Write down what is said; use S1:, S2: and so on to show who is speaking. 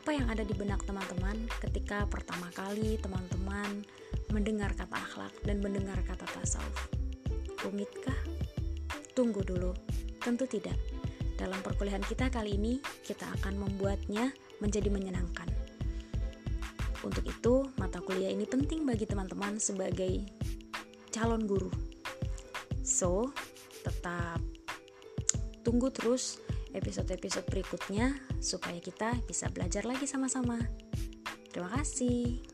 S1: Apa yang ada di benak teman-teman ketika pertama kali teman-teman mendengar kata akhlak dan mendengar kata tasawuf? Rumitkah? Tunggu dulu, tentu tidak. Dalam perkuliahan kita kali ini, kita akan membuatnya menjadi menyenangkan. Untuk itu, mata kuliah ini penting bagi teman-teman sebagai calon guru. So, tetap tunggu terus episode-episode berikutnya supaya kita bisa belajar lagi sama-sama. Terima kasih.